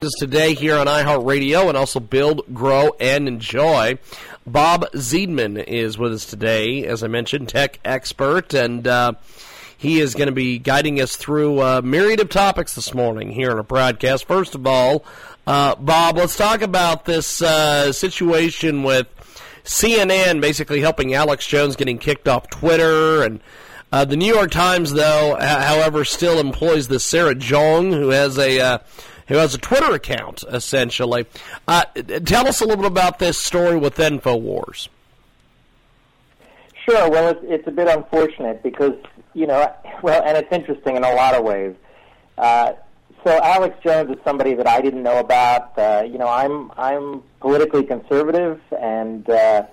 today here on iHeartRadio and also Build, Grow, and Enjoy. Bob Zeidman is with us today, as I mentioned, tech expert, and uh, he is going to be guiding us through a myriad of topics this morning here on our broadcast. First of all, uh, Bob, let's talk about this uh, situation with CNN basically helping Alex Jones getting kicked off Twitter and. Uh, the New York Times, though, however, still employs this Sarah Jeong, who has a uh, who has a Twitter account, essentially. Uh, tell us a little bit about this story with InfoWars. Sure. Well, it's, it's a bit unfortunate because, you know, well, and it's interesting in a lot of ways. Uh, so Alex Jones is somebody that I didn't know about. Uh, you know, I'm I'm politically conservative, and uh,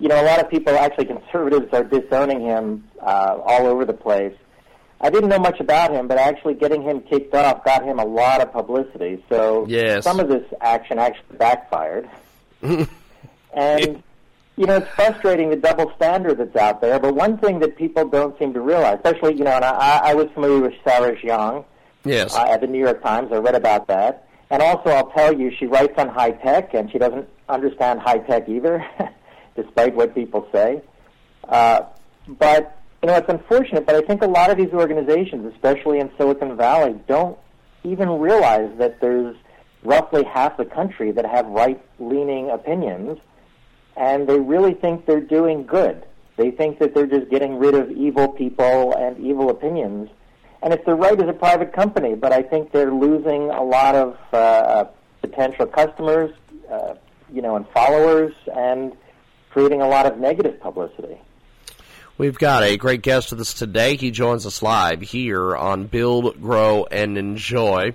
you know, a lot of people, actually conservatives, are disowning him uh, all over the place. I didn't know much about him, but actually getting him kicked off got him a lot of publicity. So yes. some of this action actually backfired. and you know, it's frustrating the double standard that's out there. But one thing that people don't seem to realize, especially you know, and I, I was familiar with Sarah Jeong. Yes. Uh, at the New York Times, I read about that. And also, I'll tell you, she writes on high tech, and she doesn't understand high tech either, despite what people say. Uh, but you know, it's unfortunate, but I think a lot of these organizations, especially in Silicon Valley, don't even realize that there's roughly half the country that have right-leaning opinions, and they really think they're doing good. They think that they're just getting rid of evil people and evil opinions. And if they're right as a private company, but I think they're losing a lot of uh, potential customers, uh, you know, and followers, and creating a lot of negative publicity. We've got a great guest with us today. He joins us live here on Build, Grow, and Enjoy.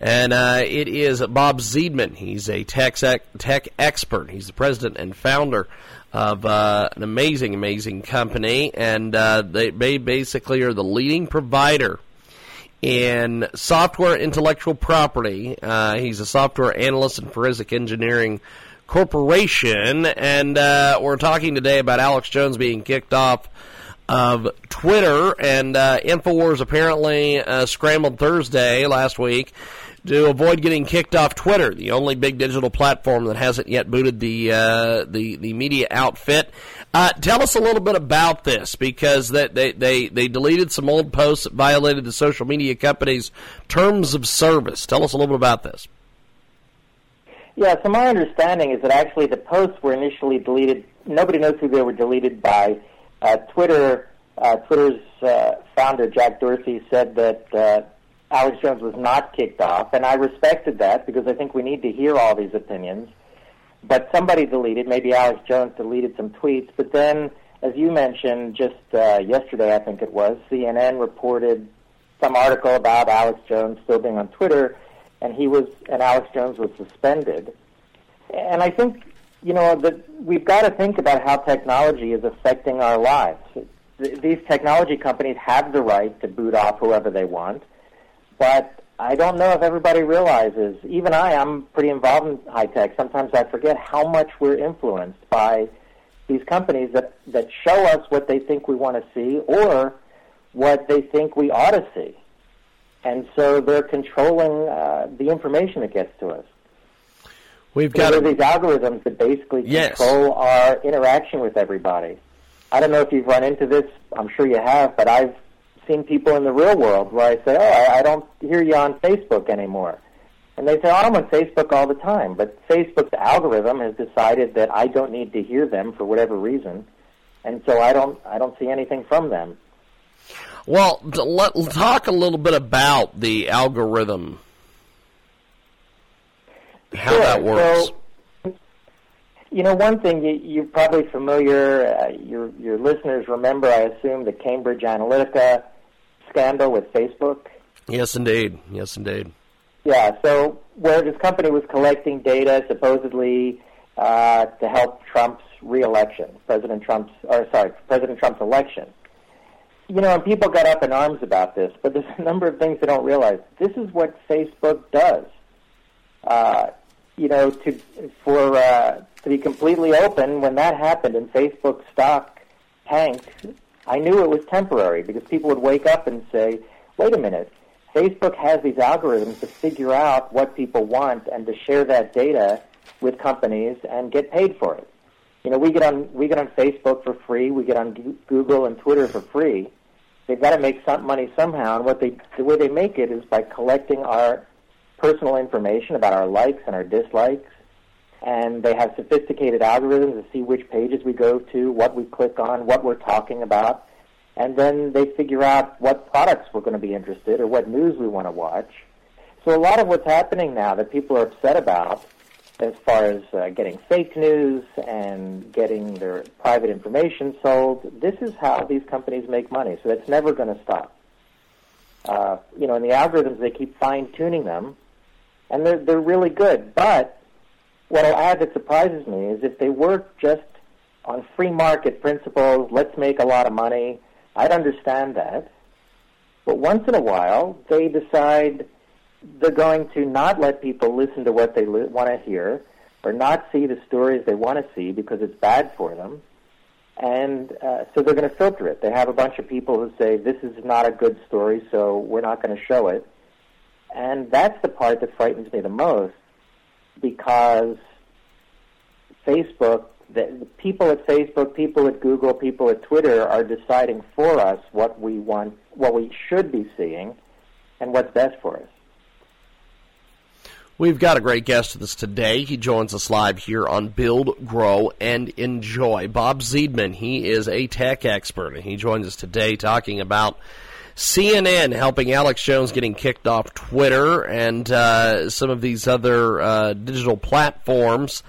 And uh, it is Bob Zeidman. He's a tech, tech expert. He's the president and founder of uh, an amazing, amazing company. And uh, they, they basically are the leading provider in software intellectual property. Uh, he's a software analyst and forensic engineering Corporation, and uh, we're talking today about Alex Jones being kicked off of Twitter, and uh, Infowars apparently uh, scrambled Thursday last week to avoid getting kicked off Twitter, the only big digital platform that hasn't yet booted the uh, the the media outfit. Uh, tell us a little bit about this because that they, they they deleted some old posts that violated the social media company's terms of service. Tell us a little bit about this. Yeah, so my understanding is that actually the posts were initially deleted. Nobody knows who they were deleted by. Uh, Twitter, uh, Twitter's uh, founder Jack Dorsey said that uh, Alex Jones was not kicked off, and I respected that because I think we need to hear all these opinions. But somebody deleted, maybe Alex Jones deleted some tweets. But then, as you mentioned, just uh, yesterday, I think it was, CNN reported some article about Alex Jones still being on Twitter and he was and Alex Jones was suspended. And I think you know that we've got to think about how technology is affecting our lives. These technology companies have the right to boot off whoever they want, but I don't know if everybody realizes. Even I, I'm pretty involved in high tech. Sometimes I forget how much we're influenced by these companies that that show us what they think we want to see or what they think we ought to see and so they're controlling uh, the information that gets to us. We've got so these algorithms that basically yes. control our interaction with everybody. I don't know if you've run into this. I'm sure you have, but I've seen people in the real world where I say, "Oh, I, I don't hear you on Facebook anymore," and they say, "Oh, I'm on Facebook all the time." But Facebook's algorithm has decided that I don't need to hear them for whatever reason, and so I don't I don't see anything from them. Well, let's talk a little bit about the algorithm, how sure. that works. So, you know, one thing you, you're probably familiar. Uh, your your listeners remember, I assume, the Cambridge Analytica scandal with Facebook. Yes, indeed. Yes, indeed. Yeah. So, where this company was collecting data supposedly uh, to help Trump's reelection, President Trump's, or sorry, President Trump's election you know, and people got up in arms about this, but there's a number of things they don't realize. This is what Facebook does. Uh, you know, to for uh, to be completely open, when that happened and Facebook stock tanked, I knew it was temporary because people would wake up and say, "Wait a minute, Facebook has these algorithms to figure out what people want and to share that data with companies and get paid for it. You know, we get on we get on Facebook for free, we get on Google and Twitter for free. They've got to make some money somehow, and what they the way they make it is by collecting our personal information about our likes and our dislikes, and they have sophisticated algorithms to see which pages we go to, what we click on, what we're talking about, and then they figure out what products we're going to be interested or what news we want to watch. So a lot of what's happening now that people are upset about as far as uh, getting fake news and getting their private information sold, this is how these companies make money. So it's never going to stop. Uh, you know, and the algorithms, they keep fine tuning them, and they're, they're really good. But what I'll add that surprises me is if they work just on free market principles, let's make a lot of money, I'd understand that. But once in a while, they decide they're going to not let people listen to what they li- want to hear or not see the stories they want to see because it's bad for them. And uh, so they're going to filter it. They have a bunch of people who say, this is not a good story, so we're not going to show it. And that's the part that frightens me the most because Facebook the people at Facebook, people at Google, people at Twitter are deciding for us what we want, what we should be seeing, and what's best for us. We've got a great guest with us today. He joins us live here on Build, Grow, and Enjoy. Bob Zeidman, he is a tech expert, and he joins us today talking about CNN helping Alex Jones getting kicked off Twitter and uh, some of these other uh, digital platforms.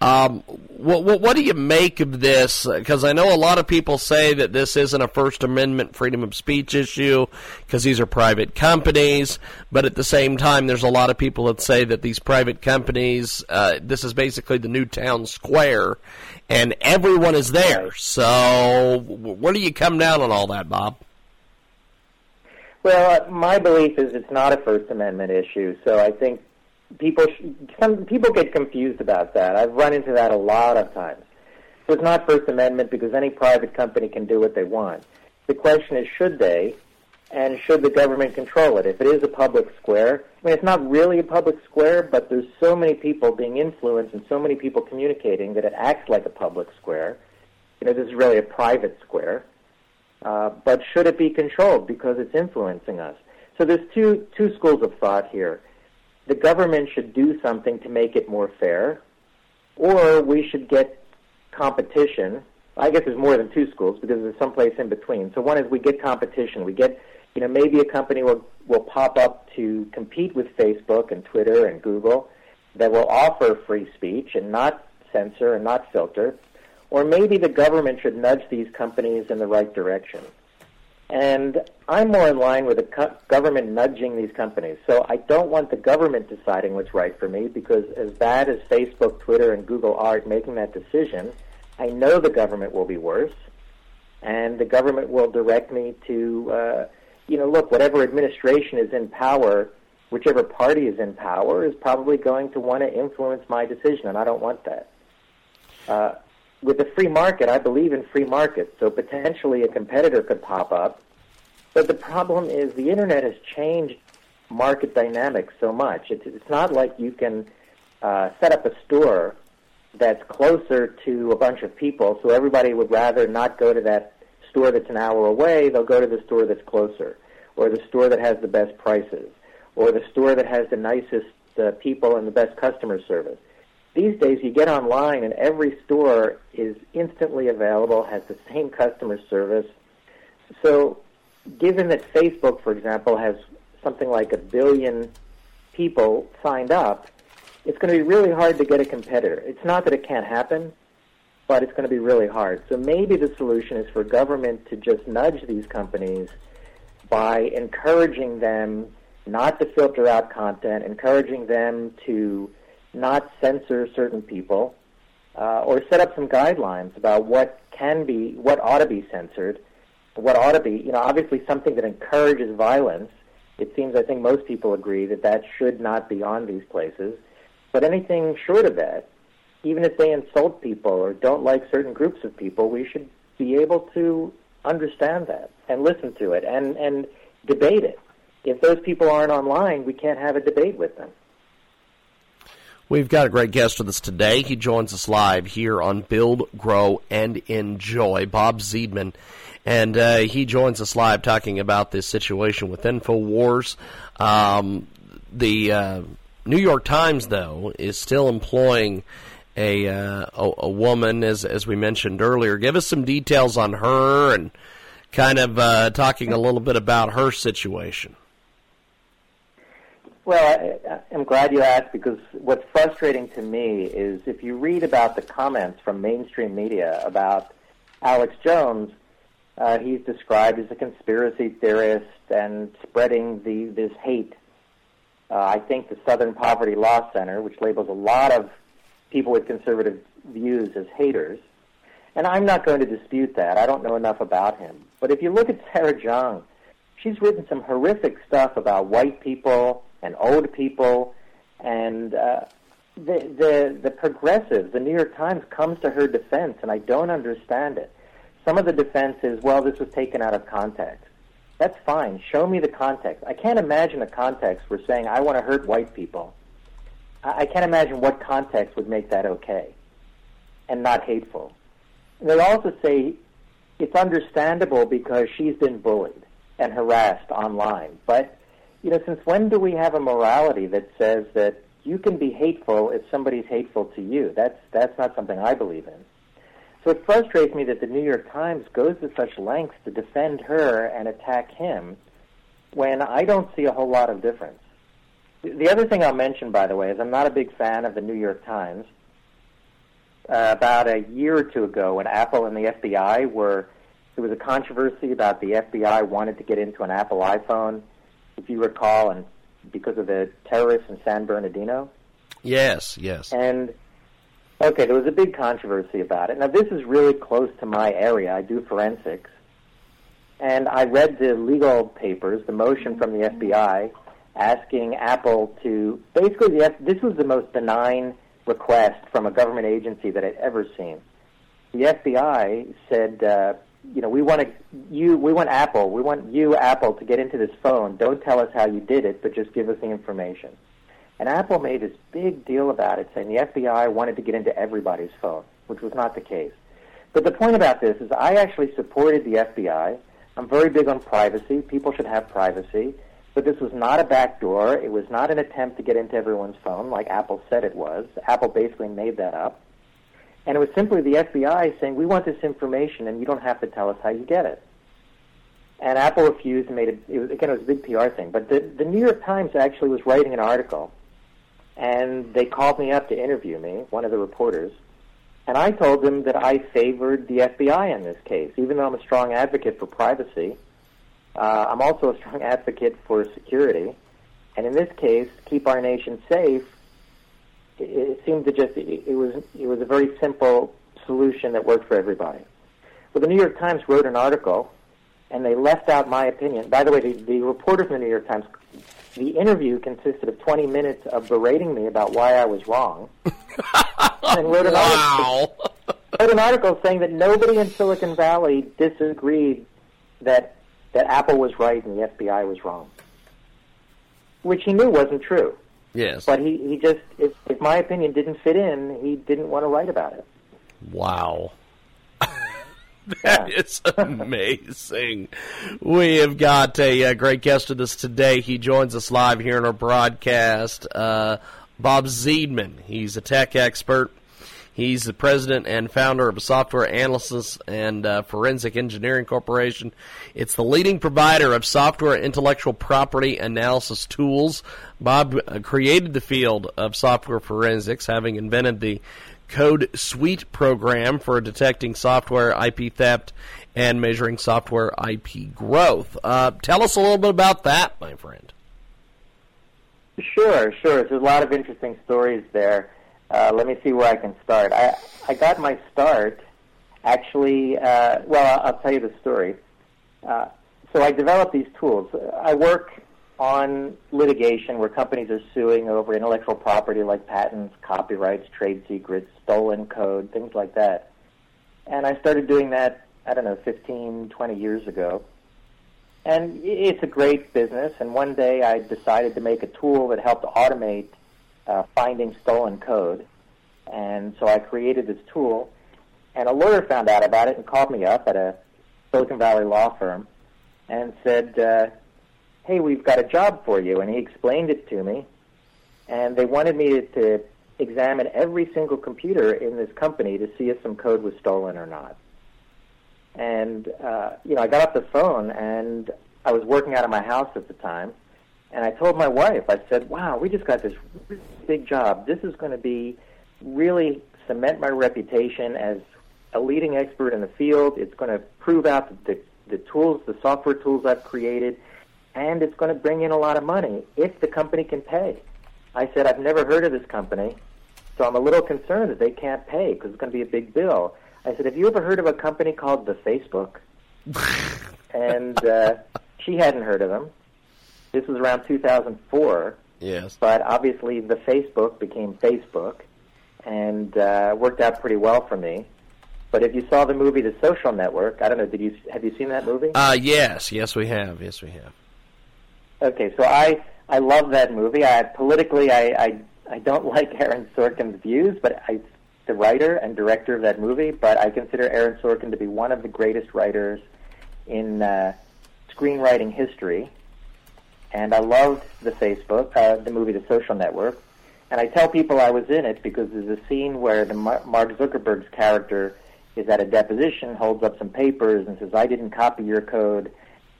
Um, what, what, what, do you make of this? Because I know a lot of people say that this isn't a First Amendment freedom of speech issue because these are private companies. But at the same time, there's a lot of people that say that these private companies, uh, this is basically the new town square, and everyone is there. So where do you come down on all that, Bob? Well, uh, my belief is it's not a First Amendment issue. So I think people some people get confused about that. I've run into that a lot of times. So it's not First Amendment because any private company can do what they want. The question is, should they, and should the government control it? If it is a public square, I mean, it's not really a public square, but there's so many people being influenced and so many people communicating that it acts like a public square. You know, this is really a private square. Uh, but should it be controlled because it's influencing us? So there's two two schools of thought here the government should do something to make it more fair, or we should get competition. I guess there's more than two schools because there's some place in between. So one is we get competition. We get, you know, maybe a company will will pop up to compete with Facebook and Twitter and Google that will offer free speech and not censor and not filter. Or maybe the government should nudge these companies in the right direction. And I'm more in line with the co- government nudging these companies. So I don't want the government deciding what's right for me because as bad as Facebook, Twitter, and Google are at making that decision, I know the government will be worse. And the government will direct me to, uh, you know, look, whatever administration is in power, whichever party is in power, is probably going to want to influence my decision, and I don't want that. Uh, with the free market, I believe in free markets, so potentially a competitor could pop up. But the problem is the internet has changed market dynamics so much. It's, it's not like you can uh, set up a store that's closer to a bunch of people, so everybody would rather not go to that store that's an hour away, they'll go to the store that's closer, or the store that has the best prices, or the store that has the nicest uh, people and the best customer service. These days, you get online and every store is instantly available, has the same customer service. So, given that Facebook, for example, has something like a billion people signed up, it's going to be really hard to get a competitor. It's not that it can't happen, but it's going to be really hard. So maybe the solution is for government to just nudge these companies by encouraging them not to filter out content, encouraging them to not censor certain people, uh, or set up some guidelines about what can be, what ought to be censored, what ought to be, you know, obviously something that encourages violence. It seems, I think most people agree that that should not be on these places. But anything short of that, even if they insult people or don't like certain groups of people, we should be able to understand that and listen to it and, and debate it. if those people aren't online, we can't have a debate with them. We've got a great guest with us today. He joins us live here on Build, Grow, and Enjoy. Bob Zeidman. And uh, he joins us live talking about this situation with InfoWars. Um, the uh, New York Times, though, is still employing a, uh, a, a woman, as as we mentioned earlier. Give us some details on her and kind of uh, talking a little bit about her situation. Well, I, I'm glad you asked because what's frustrating to me is if you read about the comments from mainstream media about Alex Jones, uh, he's described as a conspiracy theorist and spreading the this hate. Uh, I think the Southern Poverty Law Center, which labels a lot of people with conservative views as haters, and I'm not going to dispute that. I don't know enough about him. But if you look at Sarah Jeong, she's written some horrific stuff about white people and old people, and uh, the the the progressives, the New York Times comes to her defense, and I don't understand it. Some of the defense is, well, this was taken out of context. That's fine. Show me the context. I can't imagine a context where saying I want to hurt white people. I, I can't imagine what context would make that okay and not hateful. And they also say it's understandable because she's been bullied and harassed online, but you know, since when do we have a morality that says that you can be hateful if somebody's hateful to you? That's that's not something I believe in. So it frustrates me that the New York Times goes to such lengths to defend her and attack him when I don't see a whole lot of difference. The other thing I'll mention, by the way, is I'm not a big fan of the New York Times. Uh, about a year or two ago, when Apple and the FBI were, there was a controversy about the FBI wanted to get into an Apple iPhone if you recall, and because of the terrorists in San Bernardino. Yes, yes. And okay, there was a big controversy about it. Now, this is really close to my area. I do forensics, and I read the legal papers, the motion from the FBI asking Apple to basically the, this was the most benign request from a government agency that I'd ever seen. The FBI said, uh, you know, we want to you we want Apple, we want you Apple to get into this phone. Don't tell us how you did it, but just give us the information. And Apple made this big deal about it, saying the FBI wanted to get into everybody's phone, which was not the case. But the point about this is I actually supported the FBI. I'm very big on privacy. People should have privacy. But this was not a backdoor. It was not an attempt to get into everyone's phone like Apple said it was. Apple basically made that up. And it was simply the FBI saying, we want this information and you don't have to tell us how you get it. And Apple refused and made it, it was, again, it was a big PR thing. But the, the New York Times actually was writing an article and they called me up to interview me, one of the reporters. And I told them that I favored the FBI in this case, even though I'm a strong advocate for privacy. Uh, I'm also a strong advocate for security. And in this case, keep our nation safe it seemed to just it, was it was a very simple solution that worked for everybody. Well, the New York Times wrote an article, and they left out my opinion. By the way, the, the reporter from the New York Times, the interview consisted of 20 minutes of berating me about why I was wrong, and wrote an wow. article. wrote an article saying that nobody in Silicon Valley disagreed that that Apple was right and the FBI was wrong, which he knew wasn't true. Yes. But he, he just, if, if my opinion didn't fit in, he didn't want to write about it. Wow. That yeah. is amazing. we have got a, a, great guest with us today. He joins us live here in our broadcast. Uh, Bob Zeidman. He's a tech expert. He's the president and founder of software analysis and uh, forensic engineering corporation. It's the leading provider of software intellectual property analysis tools. Bob uh, created the field of software forensics, having invented the Code Suite program for detecting software IP theft and measuring software IP growth. Uh, tell us a little bit about that, my friend. Sure, sure. There's a lot of interesting stories there. Uh, let me see where I can start. I, I got my start actually, uh, well, I'll, tell you the story. Uh, so I developed these tools. I work on litigation where companies are suing over intellectual property like patents, copyrights, trade secrets, stolen code, things like that. And I started doing that, I don't know, 15, 20 years ago. And it's a great business. And one day I decided to make a tool that helped automate uh, finding stolen code. And so I created this tool. And a lawyer found out about it and called me up at a Silicon Valley law firm and said, uh, "Hey, we've got a job for you." And he explained it to me, and they wanted me to, examine every single computer in this company to see if some code was stolen or not. And uh, you know, I got off the phone, and I was working out of my house at the time, and I told my wife, I said, "Wow, we just got this really big job. This is going to be really cement my reputation as a leading expert in the field. It's going to prove out the the tools, the software tools I've created, and it's going to bring in a lot of money if the company can pay. I said, I've never heard of this company, so I'm a little concerned that they can't pay because it's going to be a big bill. I said, Have you ever heard of a company called the Facebook? and uh, she hadn't heard of them. This was around 2004. Yes. But obviously, the Facebook became Facebook and uh, worked out pretty well for me. But if you saw the movie The Social Network, I don't know, did you have you seen that movie? Uh yes, yes we have. Yes we have. Okay, so I I love that movie. I politically I I, I don't like Aaron Sorkin's views, but I the writer and director of that movie, but I consider Aaron Sorkin to be one of the greatest writers in uh, screenwriting history. And I loved the Facebook, uh, the movie The Social Network. And I tell people I was in it because there's a scene where the Mar- Mark Zuckerberg's character is at a deposition, holds up some papers, and says, I didn't copy your code.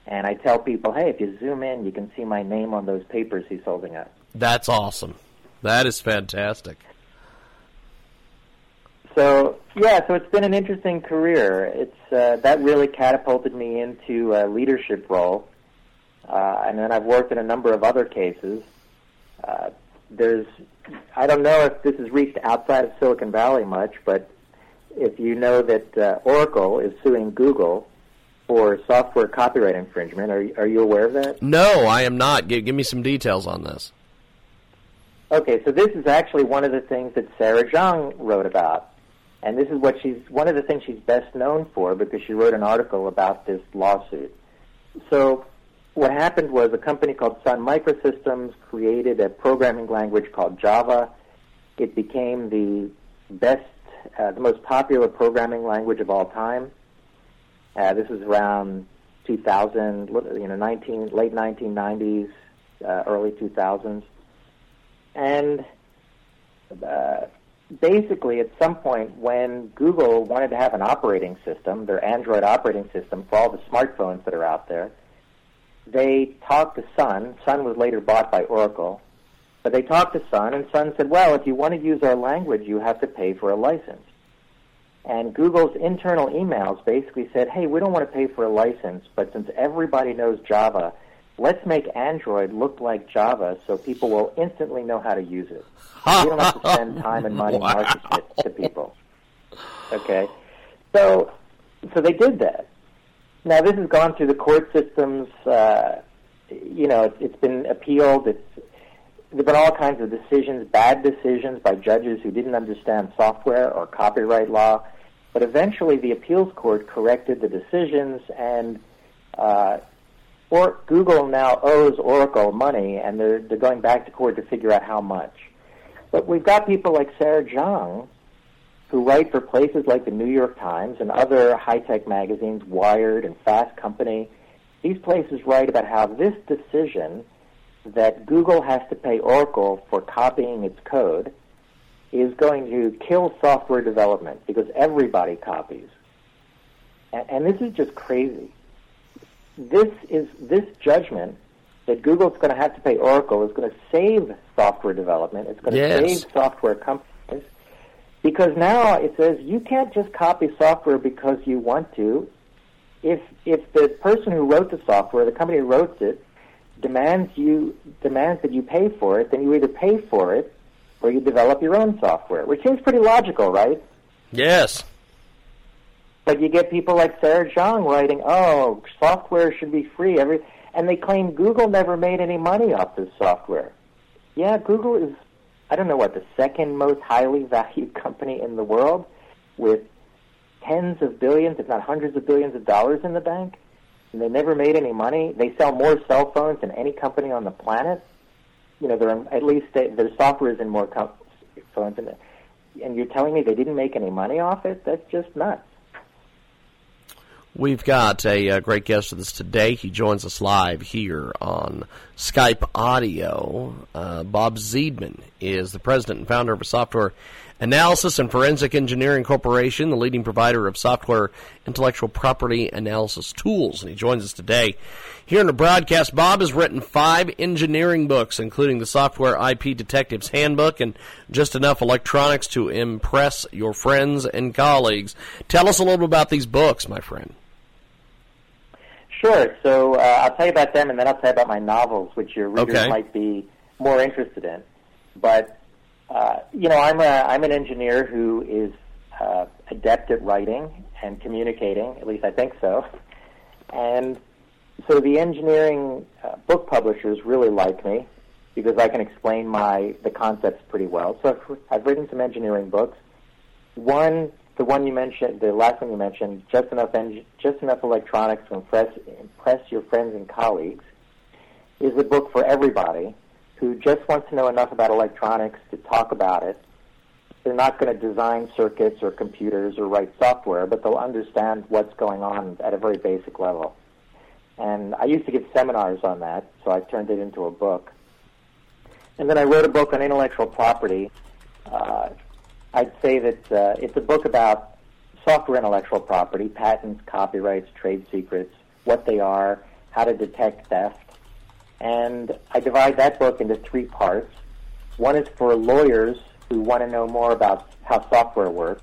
And I tell people, hey, if you zoom in, you can see my name on those papers he's holding up. That's awesome. That is fantastic. So yeah, so it's been an interesting career. It's uh, that really catapulted me into a leadership role, uh, and then I've worked in a number of other cases. Uh, there's, I don't know if this has reached outside of Silicon Valley much, but if you know that uh, Oracle is suing Google for software copyright infringement, are are you aware of that? No, I am not. Give, give me some details on this. Okay, so this is actually one of the things that Sarah Jeong wrote about. And this is what she's one of the things she's best known for because she wrote an article about this lawsuit. So what happened was a company called Sun Microsystems created a programming language called Java. It became the best, uh, the most popular programming language of all time. Uh, this is around 2000, you know, 19, late 1990s, uh, early 2000s, and uh, basically, at some point, when Google wanted to have an operating system, their Android operating system for all the smartphones that are out there, they talked to Sun. Sun was later bought by Oracle. But they talked to Sun, and Sun said, well, if you want to use our language, you have to pay for a license. And Google's internal emails basically said, hey, we don't want to pay for a license, but since everybody knows Java, let's make Android look like Java so people will instantly know how to use it. You don't have to spend time and money Wow. marketing it to people. Okay, so so they did that. Now this has gone through the court systems. Uh, you know, it's, it's been appealed. It's there've been all kinds of decisions, bad decisions by judges who didn't understand software or copyright law. But eventually, the appeals court corrected the decisions, and uh, or Google now owes Oracle money, and they're they're going back to court to figure out how much. But we've got people like Sarah Jeong, who write for places like the New York Times and other high-tech magazines, Wired and Fast Company. These places write about how this decision that Google has to pay Oracle for copying its code is going to kill software development because everybody copies. And, and this is just crazy. This is this judgment that Google's going to have to pay Oracle is going to save software development. It's going to Yes. save software companies because now it says you can't just copy software because you want to. If if the person who wrote the software, the company who wrote it, demands you demands that you pay for it, then you either pay for it or you develop your own software, which seems pretty logical, right? Yes. But you get people like Sarah Jeong writing, "Oh, software should be free." Every and they claim Google never made any money off this software. Yeah, Google is I don't know what the second most highly valued company in the world with tens of billions, if not hundreds of billions of dollars in the bank. and they never made any money. They sell more cell phones than any company on the planet. You know, they're at least they, their software is in more com- phones, and, and you're telling me they didn't make any money off it? That's just nuts. We've got a, a, great guest with us today. He joins us live here on Skype Audio. Uh, Bob Zeidman is the president and founder of a software analysis and forensic engineering corporation, the leading provider of software intellectual property analysis tools. And he joins us today here in the broadcast. Bob has written five engineering books, including the Software IP Detective's Handbook and Just Enough Electronics to Impress Your Friends and Colleagues. Tell us a little bit about these books, my friend. Sure. So uh, I'll tell you about them, and then I'll tell you about my novels, which your readers okay. might be more interested in. But uh, you know, I'm a I'm an engineer who is uh, adept at writing and communicating. At least I think so. And so the engineering uh, book publishers really like me because I can explain my the concepts pretty well. So I've, I've written some engineering books. One the one you mentioned, the last one you mentioned, just enough en- just enough electronics to impress impress your friends and colleagues, is a book for everybody who just wants to know enough about electronics to talk about it. They're not going to design circuits or computers or write software, but they'll understand what's going on at a very basic level. And I used to give seminars on that, so I turned it into a book. And then I wrote a book on intellectual property. Uh, I'd say that uh, it's a book about software intellectual property, patents, copyrights, trade secrets, what they are, how to detect theft. And I divide that book into three parts. One is for lawyers who want to know more about how software works.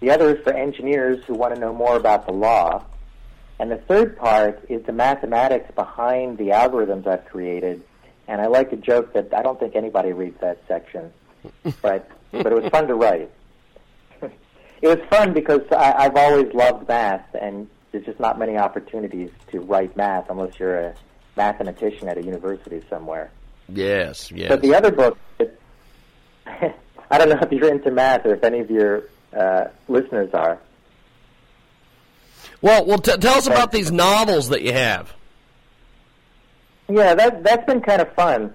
The other is for engineers who want to know more about the law. And the third part is the mathematics behind the algorithms I've created. And I like to joke that I don't think anybody reads that section. but but it was fun to write. it was fun because I, I've always loved math, and there's just not many opportunities to write math unless you're a mathematician at a university somewhere. Yes, yes. But the other book, it, I don't know if you're into math or if any of your uh, listeners are. Well, well, t- tell us about these novels that you have. Yeah, that that's been kind of fun.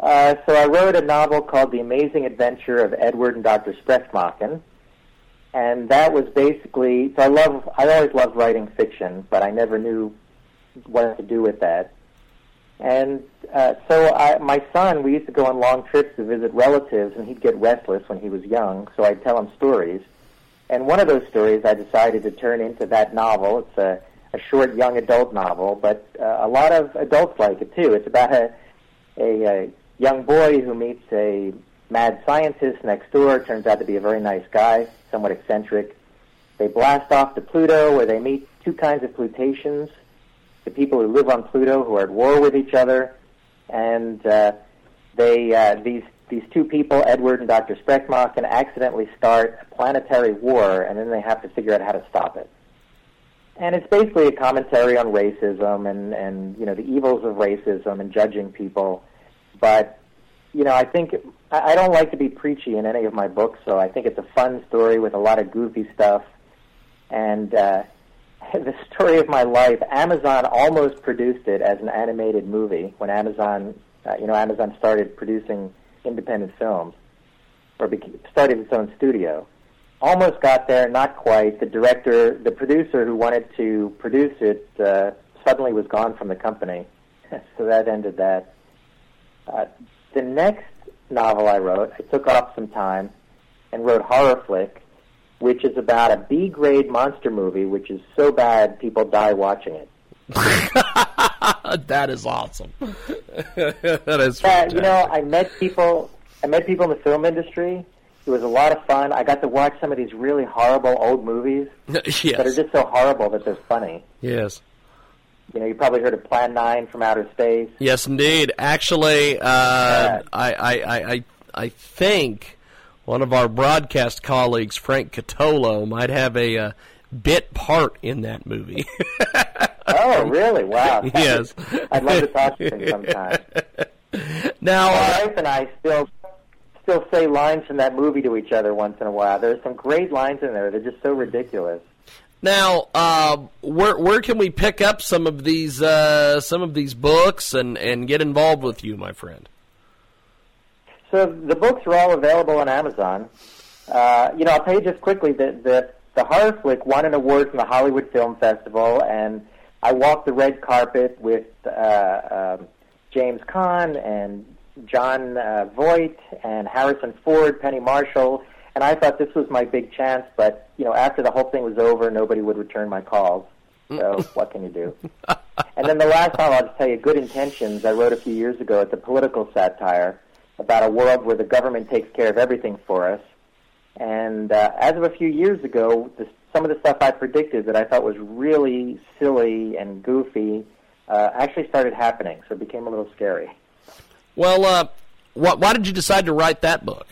Uh, so I wrote a novel called The Amazing Adventure of Edward and Dr. Sprechmachen. And that was basically, so I love, I always loved writing fiction, but I never knew what to do with that. And uh, so I, my son, we used to go on long trips to visit relatives, and he'd get restless when he was young, so I'd tell him stories. And one of those stories I decided to turn into that novel. It's a, a short young adult novel, but uh, a lot of adults like it too. It's about a, a, a young boy who meets a mad scientist next door, turns out to be a very nice guy, somewhat eccentric. They blast off to Pluto where they meet two kinds of Plutatians, the people who live on Pluto who are at war with each other, and uh, they uh, these these two people, Edward and Dr. Sprechmachen, accidentally start a planetary war, and then they have to figure out how to stop it. And it's basically a commentary on racism and, and you know the evils of racism and judging people but you know, I think I don't like to be preachy in any of my books, so I think it's a fun story with a lot of goofy stuff. And uh, the story of my life, Amazon almost produced it as an animated movie when Amazon, uh, you know, Amazon started producing independent films or started its own studio. Almost got there, not quite. The director, the producer who wanted to produce it, uh, suddenly was gone from the company, so that ended that. Uh, the next novel I wrote, I took off some time and wrote Horror Flick, which is about a B grade monster movie, which is so bad people die watching it. that is awesome. that is. Uh, you know, I met people. I met people in the film industry. It was a lot of fun. I got to watch some of these really horrible old movies yes. that are just so horrible that they're funny. Yes. You know, you probably heard of Plan Nine from Outer Space. Yes, indeed. Actually, uh, I, I, I, I think one of our broadcast colleagues, Frank Catolo, might have a uh, bit part in that movie. oh, really? Wow. yes. I'd love to talk to him sometime. Now, my uh, wife and I still still say lines from that movie to each other once in a while. There's some great lines in there. They're just so ridiculous. Now, uh, where where can we pick up some of these uh, some of these books and, and get involved with you, my friend? So the books are all available on Amazon. Uh, you know, I'll tell you just quickly that the the horror flick won an award from the Hollywood Film Festival, and I walked the red carpet with uh, um, James Caan and John uh, Voight and Harrison Ford, Penny Marshall, and I thought this was my big chance. But you know, after the whole thing was over, nobody would return my calls. So what can you do? and then the last time I'll just tell you, Good Intentions. I wrote a few years ago. It's a political satire about a world where the government takes care of everything for us. And uh, as of a few years ago, the, some of the stuff I predicted that I thought was really silly and goofy uh, actually started happening. So it became a little scary. Well, uh, wh- why did you decide to write that book?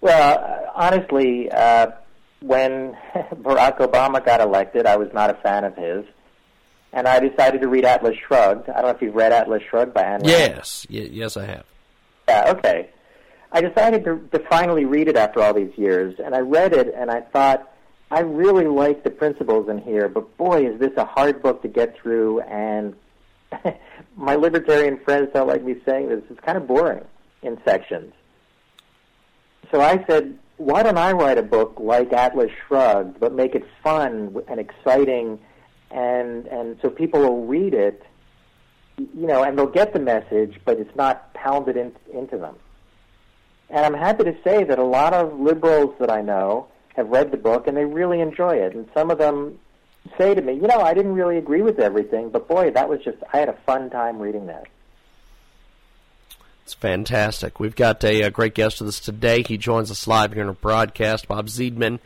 Well, uh, honestly, uh, when Barack Obama got elected, I was not a fan of his. And I decided to read Atlas Shrugged. I don't know if you've read Atlas Shrugged by Rand. Yes, y- yes, I have. Yeah, okay. I decided to, to finally read it after all these years, and I read it, and I thought, I really like the principles in here, but boy, is this a hard book to get through, and my libertarian friends don't like me saying this. It's kind of boring in sections. So I said, why don't I write a book like Atlas Shrugged, but make it fun and exciting, and and so people will read it, you know, and they'll get the message, but it's not pounded in, into them. And I'm happy to say that a lot of liberals that I know have read the book and they really enjoy it. And some of them say to me, you know, I didn't really agree with everything, but boy, that was just, I had a fun time reading that. It's fantastic. We've got a, a great guest with us today. He joins us live here in our broadcast. Bob Zeidman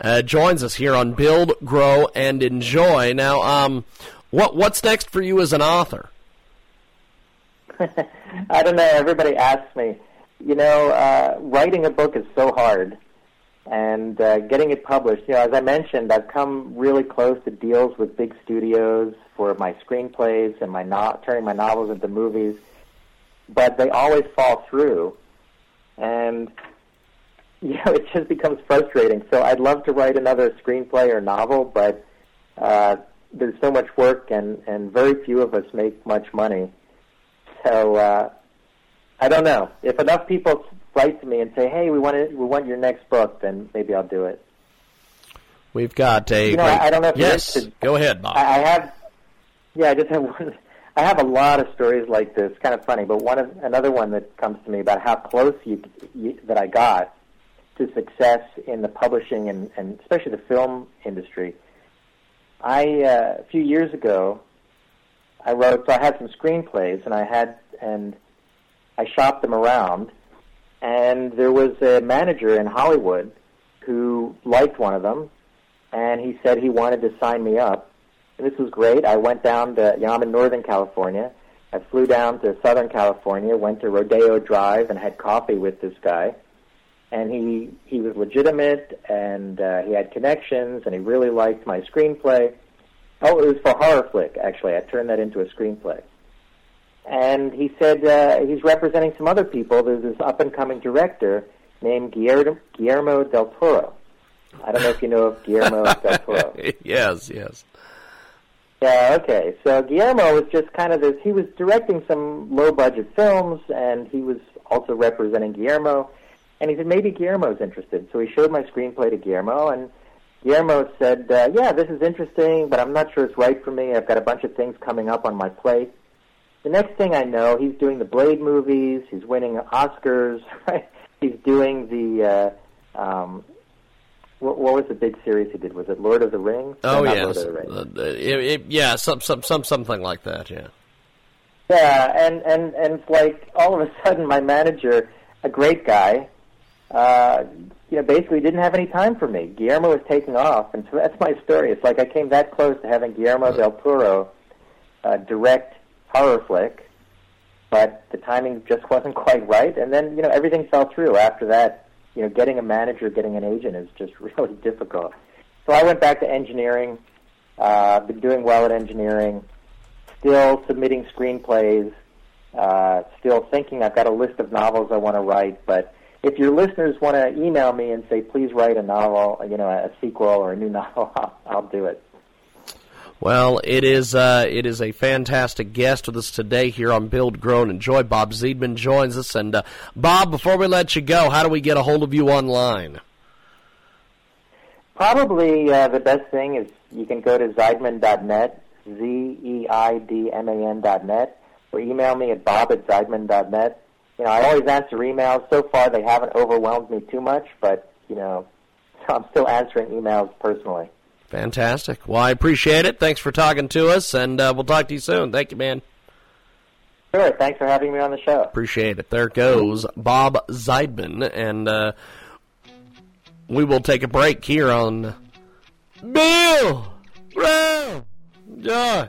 uh, joins us here on Build, Grow, and Enjoy. Now, um, what what's next for you as an author? I don't know. Everybody asks me. You know, uh, writing a book is so hard, and uh, getting it published. You know, as I mentioned, I've come really close to deals with big studios for my screenplays and my no- turning my novels into movies, but they always fall through, and you know, it just becomes frustrating. So I'd love to write another screenplay or novel, but uh, there's so much work, and and very few of us make much money. So uh, I don't know. If enough people write to me and say, "Hey, we want it, we want your next book," then maybe I'll do it. We've got a You know, great- I don't know if yes. interested- Go ahead, Bob. I, I have, yeah, I just have one. I have a lot of stories like this, kind of funny, but one of another one that comes to me about how close you, you that I got to success in the publishing and, and especially the film industry. I uh, a few years ago, I wrote. So I had some screenplays, and I had and I shopped them around, and there was a manager in Hollywood who liked one of them, and he said he wanted to sign me up. And this was great. I went down to, you know, I'm in Northern California. I flew down to Southern California, went to Rodeo Drive, and had coffee with this guy. And he he was legitimate, and uh, he had connections, and he really liked my screenplay. Oh, it was for horror flick. Actually, I turned that into a screenplay. And he said uh, he's representing some other people. There's this up and coming director named Guillermo, Guillermo del Toro. I don't know if you know of Guillermo del Toro. yes, yes. Yeah, okay. So Guillermo was just kind of this. He was directing some low budget films, and he was also representing Guillermo. And he said maybe Guillermo's interested. So he showed my screenplay to Guillermo, and Guillermo said, uh, "Yeah, this is interesting, but I'm not sure it's right for me. I've got a bunch of things coming up on my plate." The next thing I know, he's doing the Blade movies. He's winning Oscars. Right? He's doing the. Uh, um, what, what was the big series he did? Was it Lord of the Rings? Oh No, yes, Lord of the Rings. Uh, it- it- yeah, some, some, some, something like that. Yeah. Yeah, and and and it's like all of a sudden my manager, a great guy, uh, you know, basically didn't have any time for me. Guillermo was taking off, and so that's my story. It's like I came that close to having Guillermo del Toro uh, direct horror flick, but the timing just wasn't quite right. And then you know everything fell through after that. You know, getting a manager, getting an agent is just really difficult. So I went back to engineering. Uh, been doing well at engineering still submitting screenplays, uh, still thinking I've got a list of novels I want to write, but if your listeners want to email me and say, please write a novel, you know, a sequel or a new novel, I'll, I'll do it. Well, it is uh, it is a fantastic guest with us today here on Build, Grow, and Enjoy. Bob Zeidman joins us, and uh, Bob, before we let you go, how do we get a hold of you online? Probably uh, the best thing is you can go to Zeidman.net, Z E I D M A N.net, or email me at bob at Zeidman.net. You know, I always answer emails. So far, they haven't overwhelmed me too much, but you know, I'm still answering emails personally. Fantastic. Well, I appreciate it. Thanks for talking to us, and uh, we'll talk to you soon. Thank you, man. Sure. Thanks for having me on the show. Appreciate it. There goes Bob Zeidman, and uh, we will take a break here on Bill Brown Joy.